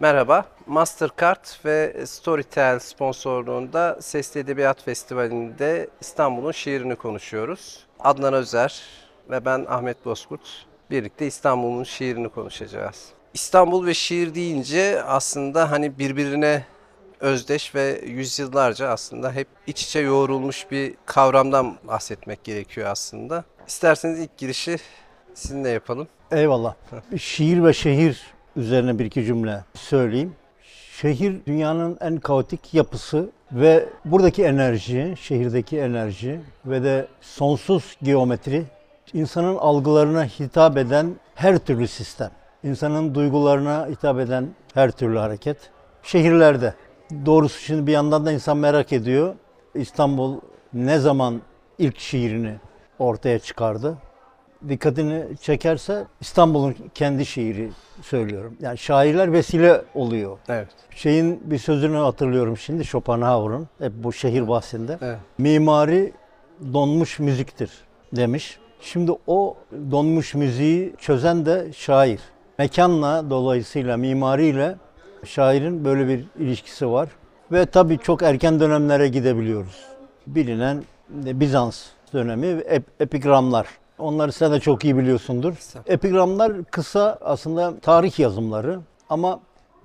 Merhaba, Mastercard ve Storytel sponsorluğunda Sesli Edebiyat Festivali'nde İstanbul'un şiirini konuşuyoruz. Adnan Özer ve ben Ahmet Bozkurt birlikte İstanbul'un şiirini konuşacağız. İstanbul ve şiir deyince aslında hani birbirine özdeş ve yüzyıllarca aslında hep iç içe yoğrulmuş bir kavramdan bahsetmek gerekiyor aslında. İsterseniz ilk girişi sizinle yapalım. Eyvallah. Şiir ve şehir üzerine bir iki cümle söyleyeyim. Şehir dünyanın en kaotik yapısı ve buradaki enerji, şehirdeki enerji ve de sonsuz geometri insanın algılarına hitap eden her türlü sistem. insanın duygularına hitap eden her türlü hareket şehirlerde. Doğrusu şimdi bir yandan da insan merak ediyor. İstanbul ne zaman ilk şiirini ortaya çıkardı? Dikkatini çekerse İstanbul'un kendi şiiri söylüyorum. Yani şairler vesile oluyor. Evet. Şeyin bir sözünü hatırlıyorum şimdi Schopenhauer'un hep bu şehir bahsinde. Evet. Mimari donmuş müziktir demiş. Şimdi o donmuş müziği çözen de şair. Mekanla dolayısıyla mimariyle şairin böyle bir ilişkisi var. Ve tabii çok erken dönemlere gidebiliyoruz. Bilinen Bizans dönemi ep- epigramlar. Onları sen de çok iyi biliyorsundur. Epigramlar kısa aslında tarih yazımları ama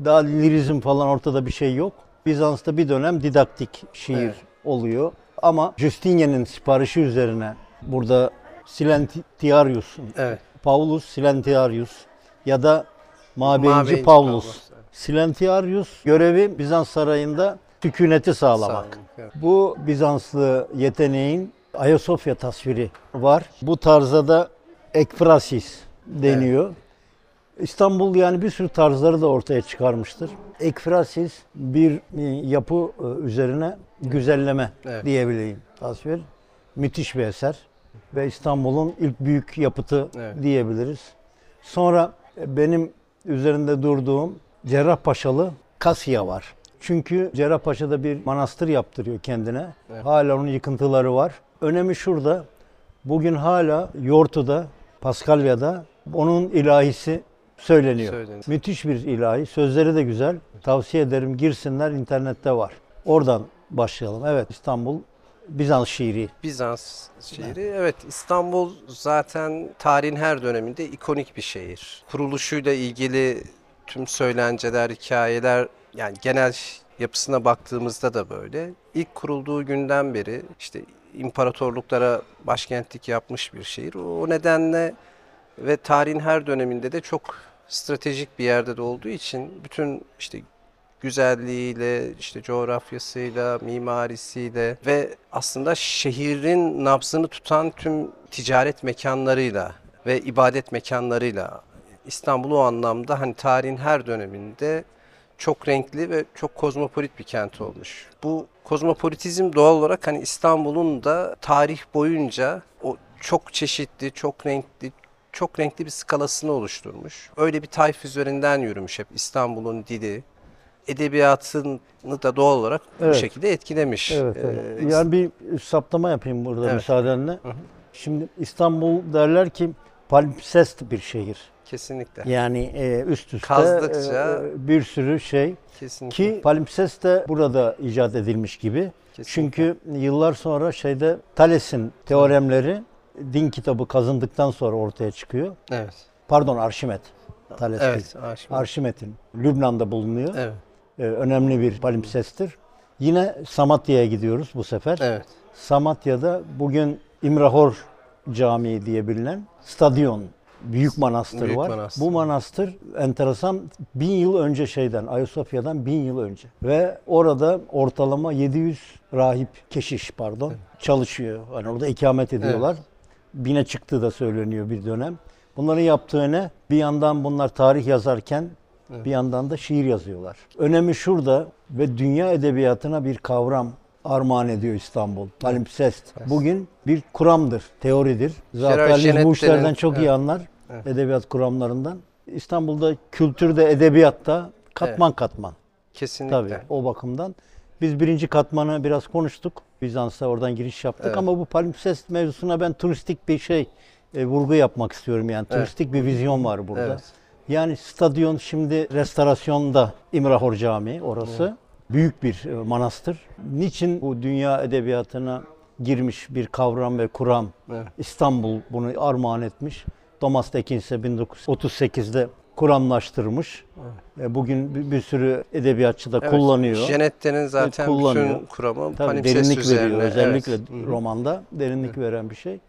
daha lirizm falan ortada bir şey yok. Bizans'ta bir dönem didaktik şiir Evet. oluyor. Ama Justinian'ın siparişi üzerine burada Silentiarius'un, Evet. Paulus Silentiarius ya da Mabeyinci Mabeyinci Paulus. Paulus, evet. Silentiarius görevi Bizans sarayında sükuneti sağlamak. Sağ olun. Evet. Bu Bizanslı yeteneğin Ayasofya tasviri var. Bu tarzda da ekfrasis deniyor. İstanbul yani bir sürü tarzları da ortaya çıkarmıştır. Ekfrasis bir e, yapı e, üzerine güzelleme Evet. diyebileyim tasvir. Müthiş bir eser ve İstanbul'un ilk büyük yapıtı Evet. diyebiliriz. Sonra e, benim üzerinde durduğum Cerrahpaşalı Kasya var. Çünkü Cerrahpaşa'da bir manastır yaptırıyor kendine. Evet. Hala onun yıkıntıları var. Önemi şurada. Bugün hala Yortu'da, Paskalya'da onun ilahisi söyleniyor. Söyleniyor. Müthiş bir ilahi. Sözleri de güzel. Tavsiye ederim girsinler internette var. Oradan başlayalım. Evet İstanbul Bizans şiiri. Bizans şehri. Evet İstanbul zaten tarihin her döneminde ikonik bir şehir. Kuruluşuyla ilgili tüm söylenceler, hikayeler yani genel yapısına baktığımızda da böyle. İlk kurulduğu günden beri işte imparatorluklara başkentlik yapmış bir şehir. O nedenle ve tarihin her döneminde de çok stratejik bir yerde de olduğu için bütün işte güzelliğiyle, işte coğrafyasıyla, mimarisiyle ve aslında şehrin nabzını tutan tüm ticaret mekanlarıyla ve ibadet mekanlarıyla İstanbul o anlamda hani tarihin her döneminde çok renkli ve çok kozmopolit bir kent olmuş. Bu kozmopolitizm doğal olarak hani İstanbul'un da tarih boyunca o çok çeşitli, çok renkli, çok renkli bir skalasını oluşturmuş. Öyle bir tayf üzerinden yürümüş hep İstanbul'un dili. Edebiyatını da doğal olarak bu Evet. şekilde etkilemiş. Evet, evet. Ee, Yani bir saptama yapayım burada Evet. müsaadenle. hı. Şimdi İstanbul derler ki palimpsest bir şehir. Kesinlikle. Yani e, üst üste Kazdıkça- e, bir sürü şey Kesinlikle. ki palimpsest de burada icat edilmiş gibi. kesinlikle. Çünkü yıllar sonra şeyde Thales'in teoremleri din kitabı kazındıktan sonra ortaya çıkıyor. evet. Pardon Arşimet. Thales. Evet. Arşimet. Arşimet'in Lübnan'da bulunuyor. Evet. E, önemli bir palimpsesttir. Yine Samatya'ya gidiyoruz bu sefer. Evet. Samatya'da bugün İmrahor Camii diye bilinen stadyon, büyük manastır Büyük var. manastır. Bu manastır enteresan bin yıl önce şeyden, Ayasofya'dan bin yıl önce. Ve orada ortalama 700 rahip, keşiş pardon çalışıyor. Hani orada ikamet ediyorlar. Bine çıktığı da söyleniyor bir dönem. Bunların yaptığı ne? Bir yandan bunlar tarih yazarken Evet. bir yandan da şiir yazıyorlar. Önemi şurada ve dünya edebiyatına bir kavram armağan ediyor İstanbul. Palimpsest. Bugün bir kuramdır, teoridir. Zaten bu işlerden çok iyi evet. anlar. Evet. Edebiyat kuramlarından. İstanbul'da kültürde, edebiyatta katman katman. Kesinlikle. Tabii o bakımdan. Biz birinci katmanı biraz konuştuk. Bizans'a oradan giriş yaptık Evet. ama bu palimpsest mevzusuna ben turistik bir şey e, vurgu yapmak istiyorum yani. Evet. Turistik bir vizyon var burada. Evet. Yani stadyon şimdi restorasyonda İmrahor Camii orası. Büyük bir e, manastır. Niçin bu dünya edebiyatına girmiş bir kavram ve kuram Evet. İstanbul bunu armağan etmiş. Thomas Dickens ise 1938'de kuramlaştırmış. E, Bugün bir, sürü edebiyatçı da Evet, kullanıyor. Janette'nin zaten kullanıyor. bütün kuramı Tabii derinlik üzerine. veriyor. Özellikle evet. Romanda derinlik veren bir şey.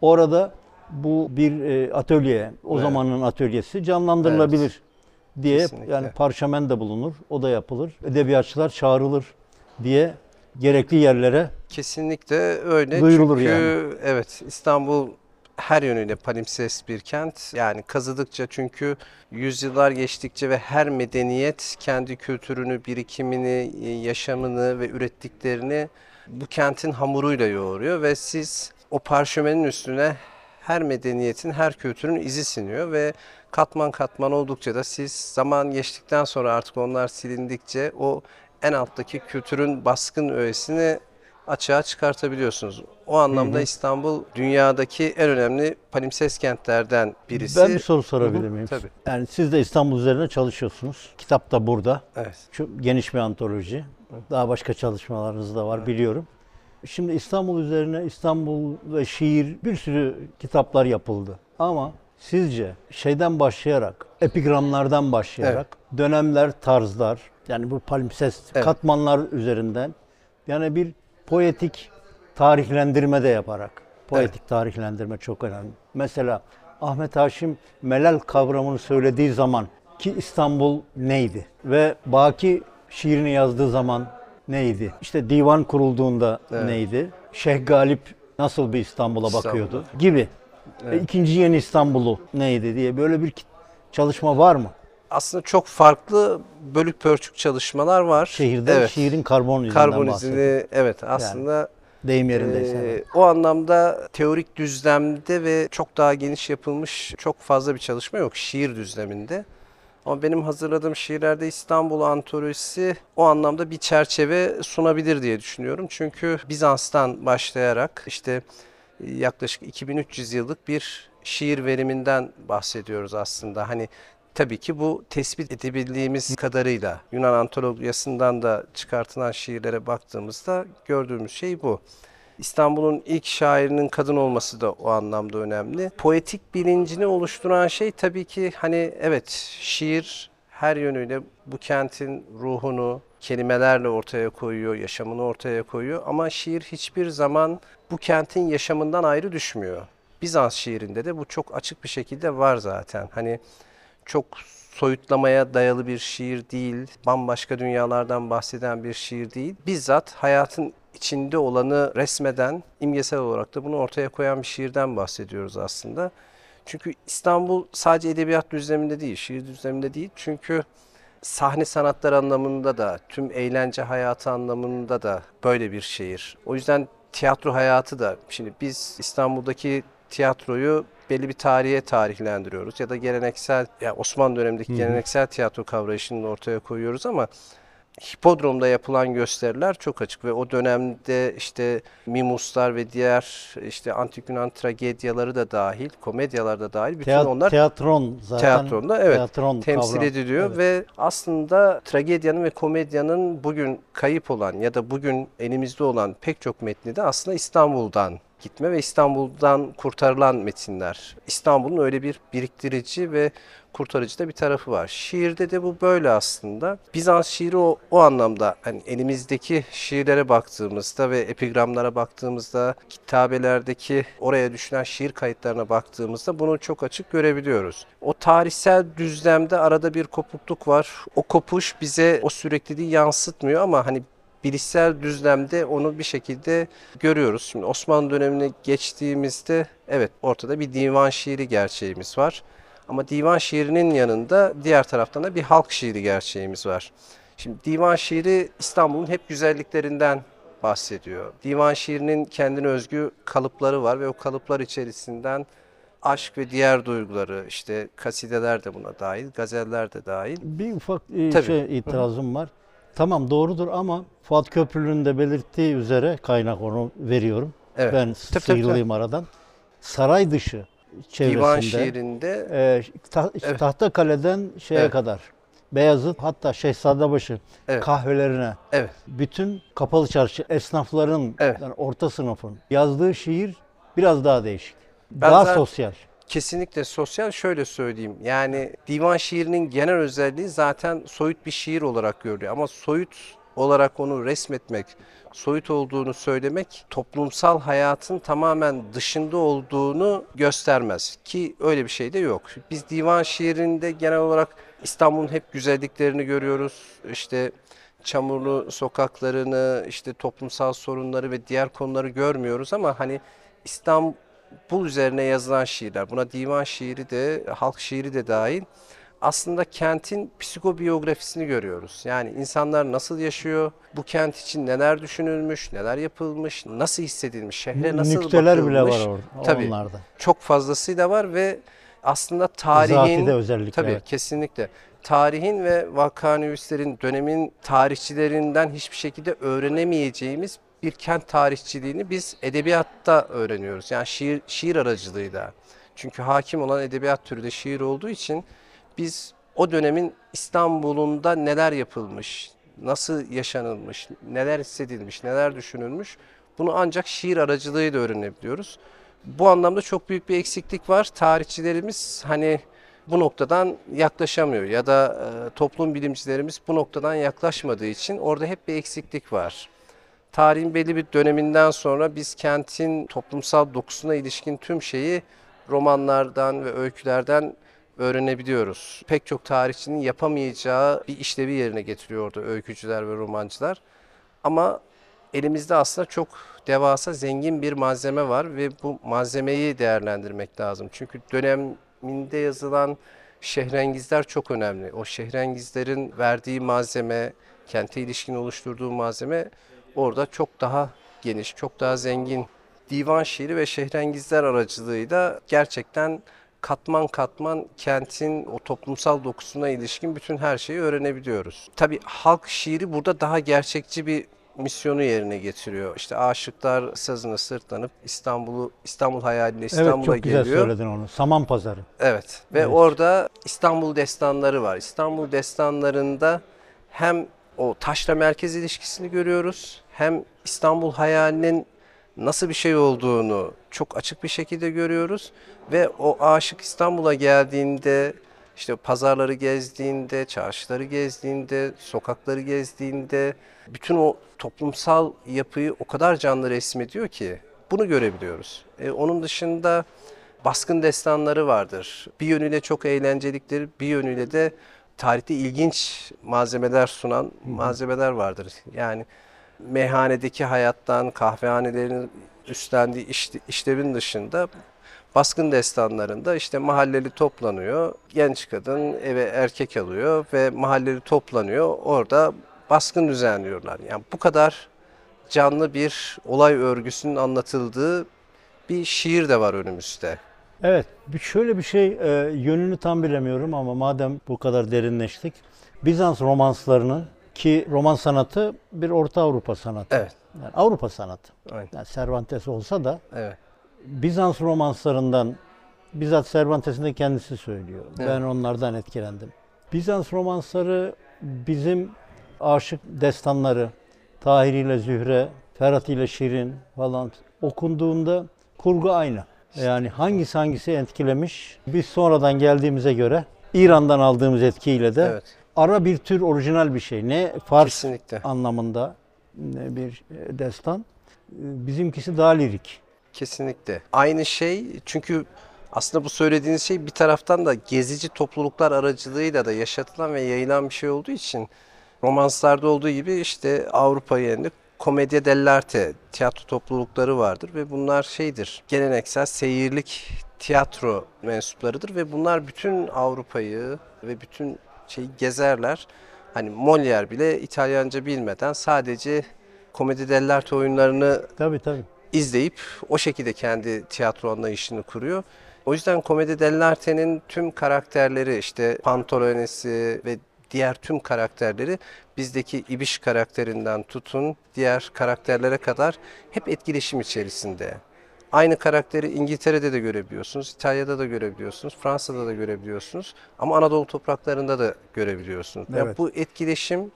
Orada bu bir e, atölye, o Evet. zamanın atölyesi canlandırılabilir diye Kesinlikle. yani parşömen de bulunur, o da yapılır. Edebiyatçılar çağrılır diye gerekli yerlere Kesinlikle öyle. Duyurulur Çünkü yani. evet İstanbul her yönüyle palimpsest bir kent. Yani kazıdıkça çünkü yüzyıllar geçtikçe ve her medeniyet kendi kültürünü, birikimini, e, yaşamını ve ürettiklerini bu kentin hamuruyla yoğuruyor ve siz o parşömenin üstüne her medeniyetin, her kültürün izi siniyor ve katman katman oldukça da siz zaman geçtikten sonra artık onlar silindikçe o en alttaki kültürün baskın öğesini açığa çıkartabiliyorsunuz. O anlamda İstanbul dünyadaki en önemli palimpsest kentlerden birisi. ben bir soru sorabilir Hı hı, miyim? tabii. Yani siz de İstanbul üzerine çalışıyorsunuz. Kitap da burada. Evet. Çok geniş bir antoloji. Daha başka çalışmalarınız da var biliyorum. Şimdi İstanbul üzerine İstanbul ve şiir bir sürü kitaplar yapıldı. Ama sizce şeyden başlayarak, epigramlardan başlayarak, dönemler, tarzlar, yani bu palimpsest Evet. katmanlar üzerinden yani bir poetik tarihlendirme de yaparak. Poetik tarihlendirme çok önemli. Mesela Ahmet Haşim melal kavramını söylediği zaman ki İstanbul neydi? Ve Baki şiirini yazdığı zaman neydi? İşte divan kurulduğunda neydi? Şeyh Galip nasıl bir İstanbul'a İstanbul. bakıyordu gibi. Evet. E, İkinci yeni İstanbul'u neydi diye böyle bir çalışma var mı? Aslında çok farklı bölük pörçük çalışmalar var. Şehirde evet. şiirin karbon izinden karbon izini evet aslında Deyim yerindeyse. Ee, o anlamda teorik düzlemde ve çok daha geniş yapılmış çok fazla bir çalışma yok şiir düzleminde. Ama benim hazırladığım şiirlerde İstanbul antolojisi o anlamda bir çerçeve sunabilir diye düşünüyorum. Çünkü Bizans'tan başlayarak işte yaklaşık 2300 yıllık bir şiir veriminden bahsediyoruz aslında. Hani tabii ki bu tespit edebildiğimiz kadarıyla Yunan antolojisinden da çıkartılan şiirlere baktığımızda gördüğümüz şey bu. İstanbul'un ilk şairinin kadın olması da o anlamda önemli. Poetik bilincini oluşturan şey tabii ki hani evet şiir her yönüyle bu kentin ruhunu kelimelerle ortaya koyuyor, yaşamını ortaya koyuyor ama şiir hiçbir zaman bu kentin yaşamından ayrı düşmüyor. Bizans şiirinde de bu çok açık bir şekilde var zaten. Hani çok soyutlamaya dayalı bir şiir değil, bambaşka dünyalardan bahseden bir şiir değil. Bizzat hayatın içinde olanı resmeden, imgesel olarak da bunu ortaya koyan bir şiirden bahsediyoruz aslında. Çünkü İstanbul sadece edebiyat düzleminde değil, şiir düzleminde değil. Çünkü sahne sanatları anlamında da, tüm eğlence hayatı anlamında da böyle bir şehir. O yüzden tiyatro hayatı da, şimdi biz İstanbul'daki tiyatroyu belli bir tarihe tarihlendiriyoruz ya da geleneksel, ya Osmanlı dönemindeki geleneksel tiyatro kavrayışını ortaya koyuyoruz ama Hipodrom'da yapılan gösteriler çok açık ve o dönemde işte Mimuslar ve diğer işte antik Yunan tragedyaları da dahil, komedyalar da dahil bütün Teat- onlar Teatron zaten. Tiyatronda, evet, Teatron temsil kavram. ediliyor Evet. ve aslında tragedyanın ve komedyanın bugün kayıp olan ya da bugün elimizde olan pek çok metni de aslında İstanbul'dan gitme ve İstanbul'dan kurtarılan metinler. İstanbul'un öyle bir biriktirici ve kurtarıcı da bir tarafı var. Şiirde de bu böyle aslında. Bizans şiiri o, o anlamda hani elimizdeki şiirlere baktığımızda ve epigramlara baktığımızda kitabelerdeki oraya düşen şiir kayıtlarına baktığımızda bunu çok açık görebiliyoruz. O tarihsel düzlemde arada bir kopukluk var. O kopuş bize o sürekliliği yansıtmıyor ama hani bilişsel düzlemde onu bir şekilde görüyoruz. Şimdi Osmanlı dönemine geçtiğimizde evet ortada bir divan şiiri gerçeğimiz var. Ama divan şiirinin yanında diğer taraftan da bir halk şiiri gerçeğimiz var. Şimdi divan şiiri İstanbul'un hep güzelliklerinden bahsediyor. Divan şiirinin kendine özgü kalıpları var ve o kalıplar içerisinden aşk ve diğer duyguları işte kasideler de buna dahil, gazeller de dahil. Bir ufak e, Tabii. şey itirazım var. Tamam doğrudur ama Fuat Köprülü'nün de belirttiği üzere kaynak onu veriyorum. Evet. Ben tabii, sıyrılayım aradan. Saray dışı çevresinde. Divan şiirinde Ee, ta- Evet. Tahtakale'den şeye Evet. kadar. Beyazıt hatta Şehzadebaşı Evet. kahvelerine evet bütün kapalı çarşı esnafların Evet. yani orta sınıfın yazdığı şiir biraz daha değişik. Ben daha zaten- sosyal. Kesinlikle sosyal şöyle söyleyeyim. Yani divan şiirinin genel özelliği zaten soyut bir şiir olarak görülüyor. Ama soyut olarak onu resmetmek, soyut olduğunu söylemek toplumsal hayatın tamamen dışında olduğunu göstermez. Ki öyle bir şey de yok. Biz divan şiirinde genel olarak İstanbul'un hep güzelliklerini görüyoruz. İşte çamurlu sokaklarını, işte toplumsal sorunları ve diğer konuları görmüyoruz ama hani İstanbul üzerine yazılan şiirler, buna divan şiiri de, halk şiiri de dahil aslında kentin psikobiyografisini görüyoruz. Yani insanlar nasıl yaşıyor, bu kent için neler düşünülmüş, neler yapılmış, nasıl hissedilmiş, şehre nasıl Nükteler bile bakılmış. var orada, Tabii. onlarda. Çok fazlasıyla var ve aslında tarihin özellikle. Tabii evet. kesinlikle. Tarihin ve vakanüvislerin dönemin tarihçilerinden hiçbir şekilde öğrenemeyeceğimiz bir kent tarihçiliğini biz edebiyatta öğreniyoruz. Yani şiir, şiir aracılığıyla. Çünkü hakim olan edebiyat türü de şiir olduğu için biz o dönemin İstanbul'unda neler yapılmış, nasıl yaşanılmış, neler hissedilmiş, neler düşünülmüş bunu ancak şiir aracılığıyla öğrenebiliyoruz. Bu anlamda çok büyük bir eksiklik var. Tarihçilerimiz hani bu noktadan yaklaşamıyor ya da e, toplum bilimcilerimiz bu noktadan yaklaşmadığı için orada hep bir eksiklik var. Tarihin belli bir döneminden sonra biz kentin toplumsal dokusuna ilişkin tüm şeyi romanlardan ve öykülerden öğrenebiliyoruz. Pek çok tarihçinin yapamayacağı bir işlevi yerine getiriyor orada öykücüler ve romancılar. Ama elimizde aslında çok devasa zengin bir malzeme var ve bu malzemeyi değerlendirmek lazım. Çünkü döneminde yazılan şehrengizler çok önemli. O şehrengizlerin verdiği malzeme, kente ilişkin oluşturduğu malzeme orada çok daha geniş, çok daha zengin. Divan şiiri ve şehrengizler aracılığıyla gerçekten katman katman kentin o toplumsal dokusuna ilişkin bütün her şeyi öğrenebiliyoruz. Tabii halk şiiri burada daha gerçekçi bir misyonu yerine getiriyor. İşte aşıklar sazını sırtlanıp İstanbul'u İstanbul hayaliyle Evet İstanbul'a çok güzel geliyor. söyledin onu. Saman pazarı. Evet ve Evet. orada İstanbul destanları var. İstanbul destanlarında hem o taşla merkez ilişkisini görüyoruz hem İstanbul hayalinin nasıl bir şey olduğunu çok açık bir şekilde görüyoruz ve o aşık İstanbul'a geldiğinde işte pazarları gezdiğinde, çarşıları gezdiğinde, sokakları gezdiğinde bütün o toplumsal yapıyı o kadar canlı resmediyor ki bunu görebiliyoruz. E, onun dışında baskın destanları vardır. Bir yönüyle çok eğlenceliktir, bir yönüyle de tarihte ilginç malzemeler sunan malzemeler vardır. Yani meyhanedeki hayattan, kahvehanelerin üstlendiği iş- işlevin dışında baskın destanlarında işte mahalleli toplanıyor, genç kadın eve erkek alıyor ve mahalleli toplanıyor, orada baskın düzenliyorlar. Yani bu kadar canlı bir olay örgüsünün anlatıldığı bir şiir de var önümüzde. Evet, şöyle bir şey e, yönünü tam bilemiyorum ama madem bu kadar derinleştik. Bizans romanslarının ki roman sanatı bir Orta Avrupa sanatı. Evet. Yani Avrupa sanatı. Aynen. Yani Cervantes olsa da Evet. Bizans romanslarından bizzat Cervantes'in de kendisi söylüyor. Evet. Ben onlardan etkilendim. Bizans romansları bizim aşık destanları, Tahir ile Zühre, Ferhat ile Şirin falan okunduğunda kurgu aynı. Yani hangisi hangisi etkilemiş. Biz sonradan geldiğimize göre İran'dan aldığımız etkiyle de Evet. Ara bir tür orijinal bir şey. Ne Fars Kesinlikle. anlamında ne bir e, destan. Bizimkisi daha lirik. Kesinlikle. Aynı şey çünkü aslında bu söylediğiniz şey bir taraftan da gezici topluluklar aracılığıyla da yaşatılan ve yayılan bir şey olduğu için romanslarda olduğu gibi işte Avrupa yerine komedya dell'arte tiyatro toplulukları vardır ve bunlar şeydir geleneksel seyirlik tiyatro mensuplarıdır ve bunlar bütün Avrupa'yı ve bütün şeyi gezerler. Hani Molière bile İtalyanca bilmeden sadece komedi dell'arte oyunlarını Tabii tabii. izleyip o şekilde kendi tiyatro anlayışını kuruyor. O yüzden Komedi dell'arte'nin tüm karakterleri işte Pantolones'i ve diğer tüm karakterleri bizdeki İbiş karakterinden tutun diğer karakterlere kadar hep etkileşim içerisinde. Aynı karakteri İngiltere'de de görebiliyorsunuz, İtalya'da da görebiliyorsunuz, Fransa'da da görebiliyorsunuz ama Anadolu topraklarında da görebiliyorsunuz. Yani Evet. bu etkileşim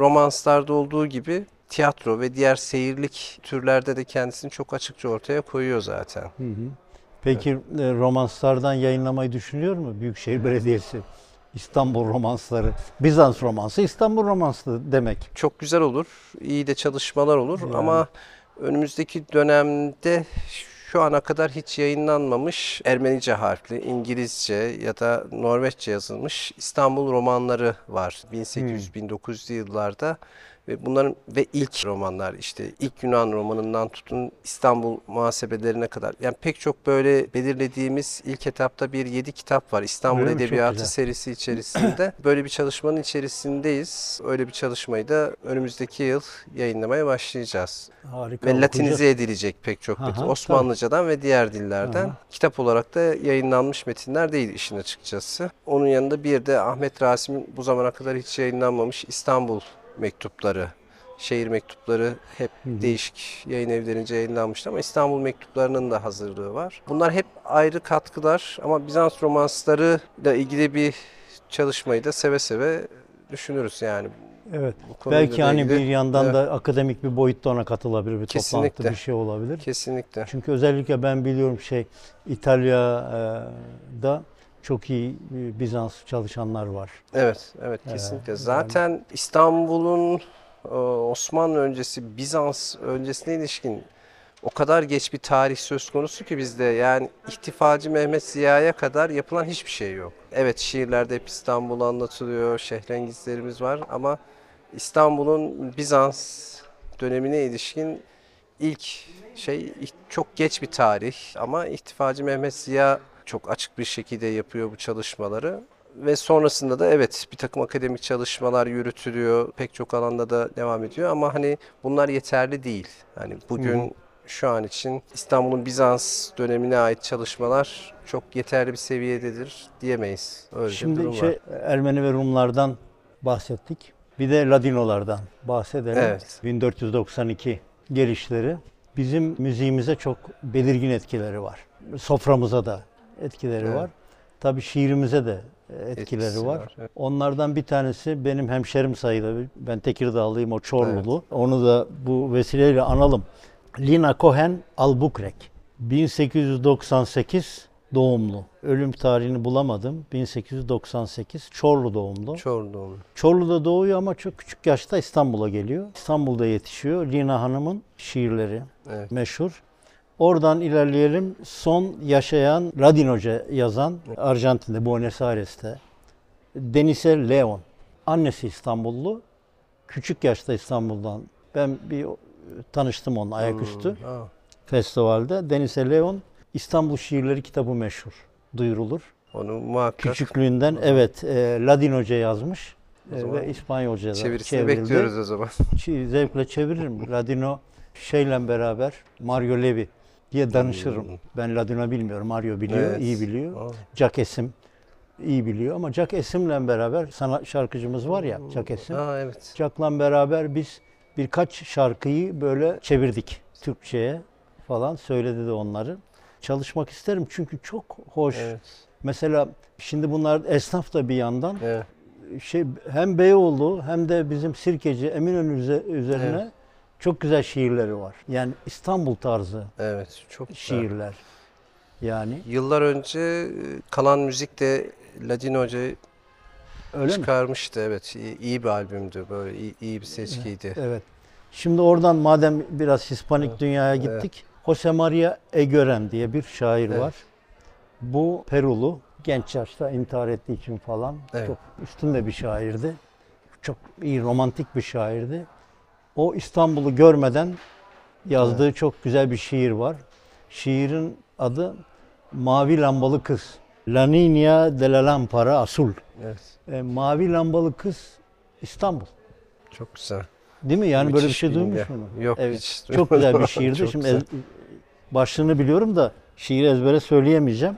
romanslarda olduğu gibi tiyatro ve diğer seyirlik türlerde de kendisini çok açıkça ortaya koyuyor zaten. Hı hı. Peki e, romanslardan yayınlamayı düşünüyor mu Büyükşehir Belediyesi? İstanbul romansları, Bizans romansı, İstanbul romansı demek. Çok güzel olur, iyi de çalışmalar olur Yani. ama önümüzdeki dönemde şu ana kadar hiç yayınlanmamış Ermenice harfli, İngilizce ya da Norveççe yazılmış İstanbul romanları var. 1800-1900'lü yıllarda ve bunların ve ilk romanlar işte ilk Yunan romanından tutun İstanbul muhasebelerine kadar yani pek çok böyle belirlediğimiz ilk etapta bir yedi kitap var İstanbul Öyle Edebiyatı serisi içerisinde. Böyle bir çalışmanın içerisindeyiz. Öyle bir çalışmayı da önümüzdeki yıl yayınlamaya başlayacağız. Harika. Ve latinize edilecek pek çok metin. Osmanlıcadan ve diğer dillerden. Aha. Kitap olarak da yayınlanmış metinler değil işin açıkçası. Onun yanında bir de Ahmet Rasim'in bu zamana kadar hiç yayınlanmamış İstanbul mektupları, şehir mektupları hep değişik yayın evlerince yayınlanmıştı ama İstanbul mektuplarının da hazırlığı var. Bunlar hep ayrı katkılar ama Bizans romanslarıyla ilgili bir çalışmayı da seve seve düşünürüz yani. Evet. Belki hani ilgili- bir yandan Evet. da akademik bir boyutta ona katılabilir, bir Kesinlikle. toplantı bir şey olabilir. Kesinlikle. Çünkü özellikle ben biliyorum şey İtalya'da çok iyi e, Bizans çalışanlar var. Evet, evet Ee, kesinlikle. yani- Zaten İstanbul'un e, Osmanlı öncesi, Bizans öncesine ilişkin o kadar geç bir tarih söz konusu ki bizde. Yani ihtifacı Mehmet Ziya'ya kadar yapılan hiçbir şey yok. Evet şiirlerde hep İstanbul anlatılıyor, şehrengizlerimiz var ama İstanbul'un Bizans dönemine ilişkin ilk şey çok geç bir tarih ama ihtifacı Mehmet Ziya çok açık bir şekilde yapıyor bu çalışmaları. Ve sonrasında da evet bir takım akademik çalışmalar yürütülüyor. Pek çok alanda da devam ediyor ama hani bunlar yeterli değil. Hani bugün şu an için İstanbul'un Bizans dönemine ait çalışmalar çok yeterli bir seviyededir diyemeyiz. Öyle bir Şimdi durum şey var. Ermeni ve Rumlardan bahsettik. Bir de Ladinolardan bahsedelim. Evet. 1492 gelişleri bizim müziğimize çok belirgin etkileri var. Soframıza da etkileri Evet. var. Tabii şiirimize de etkileri Etkisi var. var, evet. Onlardan bir tanesi benim hemşerim sayılır. Ben Tekirdağlıyım, o Çorlulu. Onu da bu vesileyle analım. Lina Cohen Albuquerque. 1898 doğumlu. Ölüm tarihini bulamadım. 1898 Çorlu doğumlu. Çorlu. Çorlu'da doğuyor ama çok küçük yaşta İstanbul'a geliyor. İstanbul'da yetişiyor. Lina Hanım'ın şiirleri Evet. meşhur. Oradan ilerleyelim. Son yaşayan Radin Hoca yazan Arjantin'de, Buenos Aires'te. Denise Leon. Annesi İstanbullu. Küçük yaşta İstanbul'dan. Ben bir tanıştım onunla ayaküstü Hmm, festivalde. Denise Leon İstanbul Şiirleri kitabı meşhur. Duyurulur. onu muhakkak Küçüklüğünden evet e, Ladin Hoca yazmış e, ve İspanyolca çevirisini çevrildi. bekliyoruz o zaman. Zevkle çeviririm. Ladino şeyle beraber Mario Levi diye danışırım. Hmm. Ben Ladino bilmiyorum. Mario biliyor, Evet. iyi biliyor. Aa, Jack Esim iyi biliyor ama Jack Esim'le beraber sana şarkıcımız var ya Jack Esim. Aa, evet. Jack'la beraber biz birkaç şarkıyı böyle çevirdik Türkçe'ye falan söyledi de onları. Çalışmak isterim çünkü çok hoş. Evet. Mesela şimdi bunlar esnaf da bir yandan Evet. şey hem Beyoğlu hem de bizim Sirkeci Eminönü üze- üzerine Evet. Çok güzel şiirleri var. Yani İstanbul tarzı Evet. Çok güzel. şiirler. Yani Yıllar önce e, kalan müzik de Ladin Hoca öyle mi? çıkarmıştı. Evet. İyi, iyi bir albümdü. Böyle iyi, iyi bir seçkiydi. Evet. Şimdi oradan madem biraz Hispanik dünyaya gittik. Jose Maria Egören diye bir şair Evet. var. Bu Perulu. Genç yaşta intihar ettiği için falan Evet. çok üstünde bir şairdi. Çok iyi romantik bir şairdi. O İstanbul'u görmeden yazdığı çok güzel bir şiir var. Şiirin adı Mavi Lambalı Kız. La Niña de la Lampara Azul. Evet. E, mavi lambalı kız İstanbul. Çok güzel. Değil mi? Yani böyle bir Müthiş şey duymuş musun? Yok Evet. hiç Çok güzel bir duymadım. şiirdi. Çok Şimdi güzel. ez- başlığını biliyorum da şiiri ezbere söyleyemeyeceğim.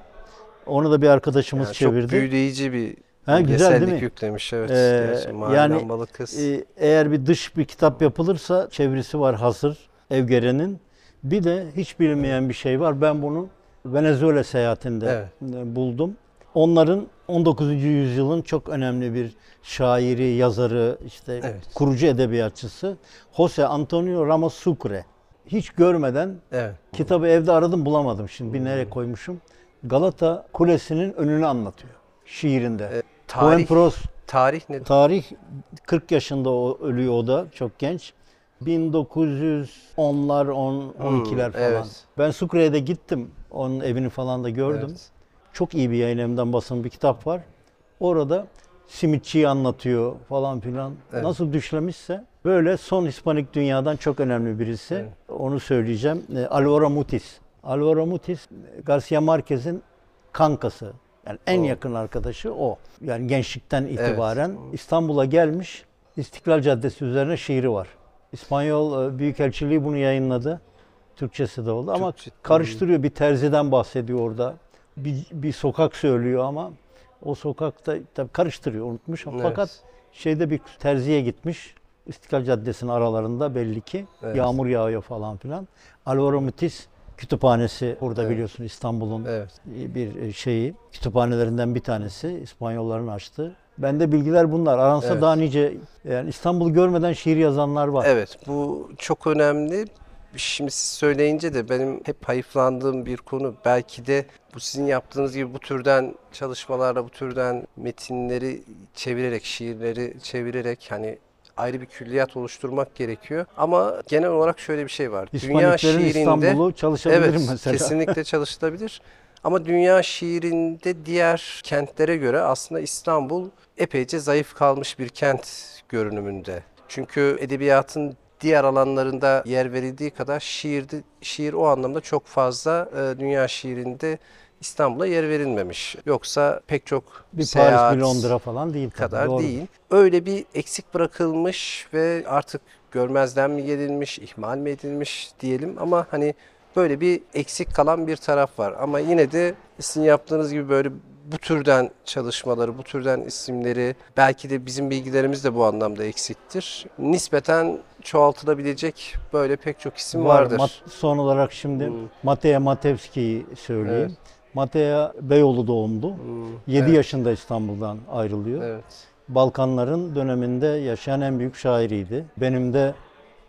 Onu da bir arkadaşımız Yani çok çevirdi. büyüleyici bir Ha, güzel değil mi? yüklemiş. Evet. Ee, yani, Lambalı Kız. Ee, eğer bir dış bir kitap yapılırsa çevirisi var hazır Evgeren'in. Bir de hiç bilinmeyen bir şey var. Ben bunu Venezuela seyahatinde Evet. e, buldum. Onların 19. yüzyılın çok önemli bir şairi, yazarı, işte Evet. kurucu edebiyatçısı Jose Antonio Ramos Sucre. Hiç görmeden Evet. kitabı evde aradım bulamadım şimdi bir nereye koymuşum. Galata Kulesi'nin önünü anlatıyor şiirinde. E, Tarih, tarih, tarih ne? Tarih 40 yaşında o, ölüyor o da çok genç. 1910'lar, 10, 12'ler Hmm, falan. evet. Ben Sucre'ye de gittim. Onun evini falan da gördüm. Evet. Çok iyi bir yayın evinden basın bir kitap var. Orada simitçiyi anlatıyor falan filan. Evet. Nasıl düşlemişse böyle son Hispanik dünyadan çok önemli birisi. Evet. Onu söyleyeceğim. E, Alvaro Mutis. Alvaro Mutis Garcia Marquez'in kankası. Yani en O. yakın arkadaşı o. Yani gençlikten itibaren İstanbul'a gelmiş. İstiklal Caddesi üzerine şiiri var. İspanyol e, Büyükelçiliği bunu yayınladı. Türkçesi de oldu ama Türkçe- karıştırıyor. Bir terziden bahsediyor orada. Bir, bir sokak söylüyor ama o sokakta tabii karıştırıyor unutmuş. Evet. Fakat şeyde bir terziye gitmiş. İstiklal Caddesi'nin aralarında belli ki Evet. yağmur yağıyor falan filan. Alvaro Mutis kütüphanesi burada Evet. biliyorsun İstanbul'un Evet. bir şeyi kütüphanelerinden bir tanesi İspanyolların açtığı. Bende bilgiler bunlar. Aransa Evet. daha nice yani İstanbul'u görmeden şiir yazanlar var. Evet bu çok önemli. Şimdi siz söyleyince de benim hep hayıflandığım bir konu. Belki de bu sizin yaptığınız gibi bu türden çalışmalarla bu türden metinleri çevirerek, şiirleri çevirerek hani ayrı bir külliyat oluşturmak gerekiyor. Ama genel olarak şöyle bir şey var. Dünya şiirinde İstanbul'u çalışabilirim evet, mesela. kesinlikle çalışılabilir. Ama dünya şiirinde diğer kentlere göre aslında İstanbul epeyce zayıf kalmış bir kent görünümünde. Çünkü edebiyatın diğer alanlarında yer verildiği kadar şiirde şiir o anlamda çok fazla e, dünya şiirinde İstanbul'a yer verilmemiş. Yoksa pek çok Bir seyahat Paris, bir Londra falan değil tabii, kadar doğru. değil. Öyle bir eksik bırakılmış ve artık görmezden mi gelinmiş, ihmal mi edilmiş diyelim ama hani böyle bir eksik kalan bir taraf var. Ama yine de sizin yaptığınız gibi böyle bu türden çalışmaları, bu türden isimleri belki de bizim bilgilerimiz de bu anlamda eksiktir. Nispeten çoğaltılabilecek böyle pek çok isim Var. vardır. Mat- son olarak şimdi Hmm. Mateja Matevski'yi söyleyeyim. Evet. Mateja Beyoğlu doğumlu. Hmm, 7 evet, yaşında İstanbul'dan ayrılıyor. Evet. Balkanların döneminde yaşayan en büyük şairiydi. Benim de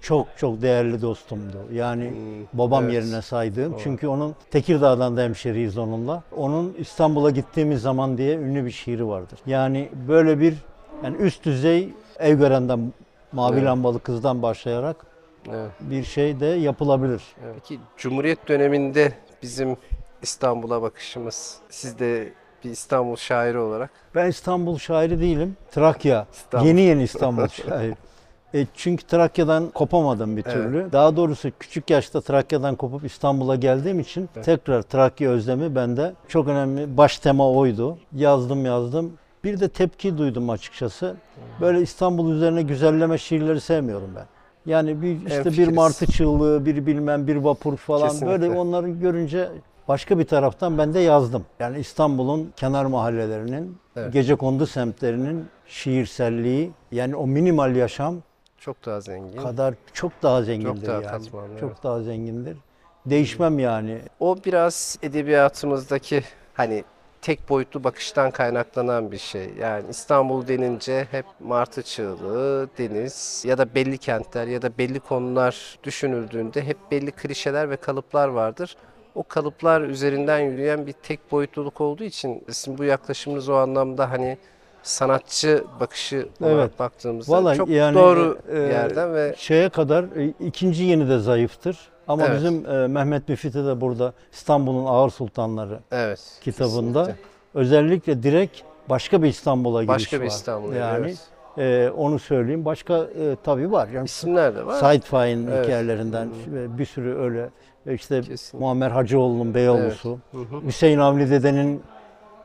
çok çok değerli dostumdu. Yani Hmm, babam evet. yerine saydığım. Doğru. Çünkü onun Tekirdağ'dan da hemşeriyiz onunla. Onun İstanbul'a gittiğimiz zaman diye ünlü bir şiiri vardır. Yani böyle bir yani üst düzey Evgören'den Mavi Evet. Lambalı Kız'dan başlayarak Evet. bir şey de yapılabilir. Evet. Peki Cumhuriyet döneminde bizim İstanbul'a bakışımız, siz de bir İstanbul şairi olarak Ben İstanbul şairi değilim. Trakya. İstanbul. Yeni yeni İstanbul şairi. E, çünkü Trakya'dan kopamadım bir Evet. türlü. Daha doğrusu küçük yaşta Trakya'dan kopup İstanbul'a geldiğim için Evet. tekrar Trakya özlemi bende çok önemli. Baş tema oydu. Yazdım yazdım. Bir de tepki duydum açıkçası. Böyle İstanbul üzerine güzelleme şiirleri sevmiyorum ben. Yani bir işte bir martı çığlığı, bir bilmem bir vapur falan Kesinlikle. böyle onları görünce başka bir taraftan ben de yazdım. Yani İstanbul'un kenar mahallelerinin, Evet. gecekondu semtlerinin şiirselliği yani o minimal yaşam çok daha zengin. kadar çok daha zengindir Çok daha yani. katmanlı, çok evet. daha zengindir. Değişmem yani. O biraz edebiyatımızdaki hani tek boyutlu bakıştan kaynaklanan bir şey. Yani İstanbul denince hep martı çığlığı, deniz ya da belli kentler ya da belli konular düşünüldüğünde hep belli klişeler ve kalıplar vardır. O kalıplar üzerinden yürüyen bir tek boyutluluk olduğu için sizin bu yaklaşımınız o anlamda hani sanatçı bakışı olarak Evet. baktığımızda Vallahi çok yani, doğru e, yerden ve Şeye kadar e, ikinci yeni de zayıftır. Ama Evet. bizim e, Mehmet Müfit'e de burada İstanbul'un Ağır Sultanları evet kitabında kesinlikle. özellikle direkt başka bir İstanbul'a giriş başka bir var. İstanbul Yani evet. e, onu söyleyeyim. Başka e, tabii var. Yani isimler de var. Said Faik'in Evet. hikayelerinden e, bir sürü öyle işte Kesinlikle. Muammer Hacıoğlu'nun Beyoğlu'su, Hı hı. Hüseyin Avni Dede'nin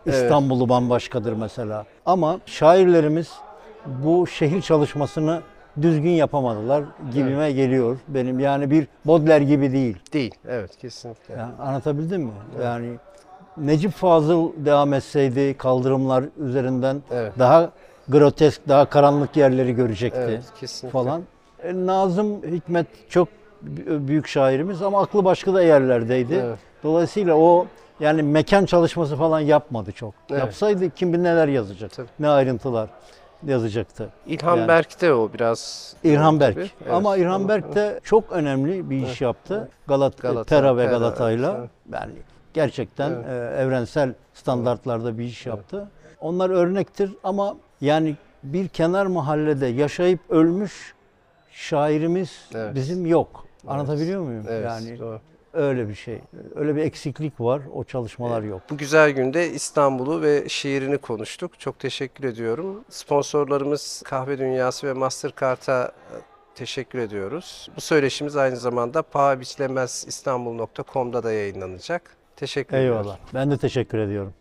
Evet. İstanbul'u bambaşkadır mesela. Ama şairlerimiz bu şehir çalışmasını düzgün yapamadılar gibime geliyor benim. Yani bir Baudelaire gibi değil. Değil. Evet kesinlikle. Yani anlatabildim mi? Yani Necip Fazıl devam etseydi kaldırımlar üzerinden Evet. daha grotesk, daha karanlık yerleri görecekti Evet kesinlikle. falan. E, Nazım Hikmet çok büyük şairimiz ama aklı başka da yerlerdeydi. Evet. Dolayısıyla o yani mekan çalışması falan yapmadı çok. Evet. Yapsaydı kim bilir neler yazacak. Tabii. Ne ayrıntılar yazacaktı. İlhan Yani- Berk'te o biraz. İlhan Berk. Evet. Ama İlhan Berk de çok önemli bir iş yaptı. Galat Galata, Pera ve Galata'yla evet. yani gerçekten Evet. e, evrensel standartlarda bir iş yaptı. Onlar örnektir ama yani bir kenar mahallede yaşayıp ölmüş şairimiz Evet. bizim yok. Anlatabiliyor muyum? Evet, Yani doğru. öyle bir şey. Öyle bir eksiklik var. O çalışmalar yok. Bu güzel günde İstanbul'u ve şiirini konuştuk. Çok teşekkür ediyorum. Sponsorlarımız Kahve Dünyası ve Mastercard'a e, teşekkür ediyoruz. Bu söyleşimiz aynı zamanda pahabiçlemez İstanbul.com'da da yayınlanacak. Teşekkür ediyorum. Eyvallah. Ben de teşekkür ediyorum.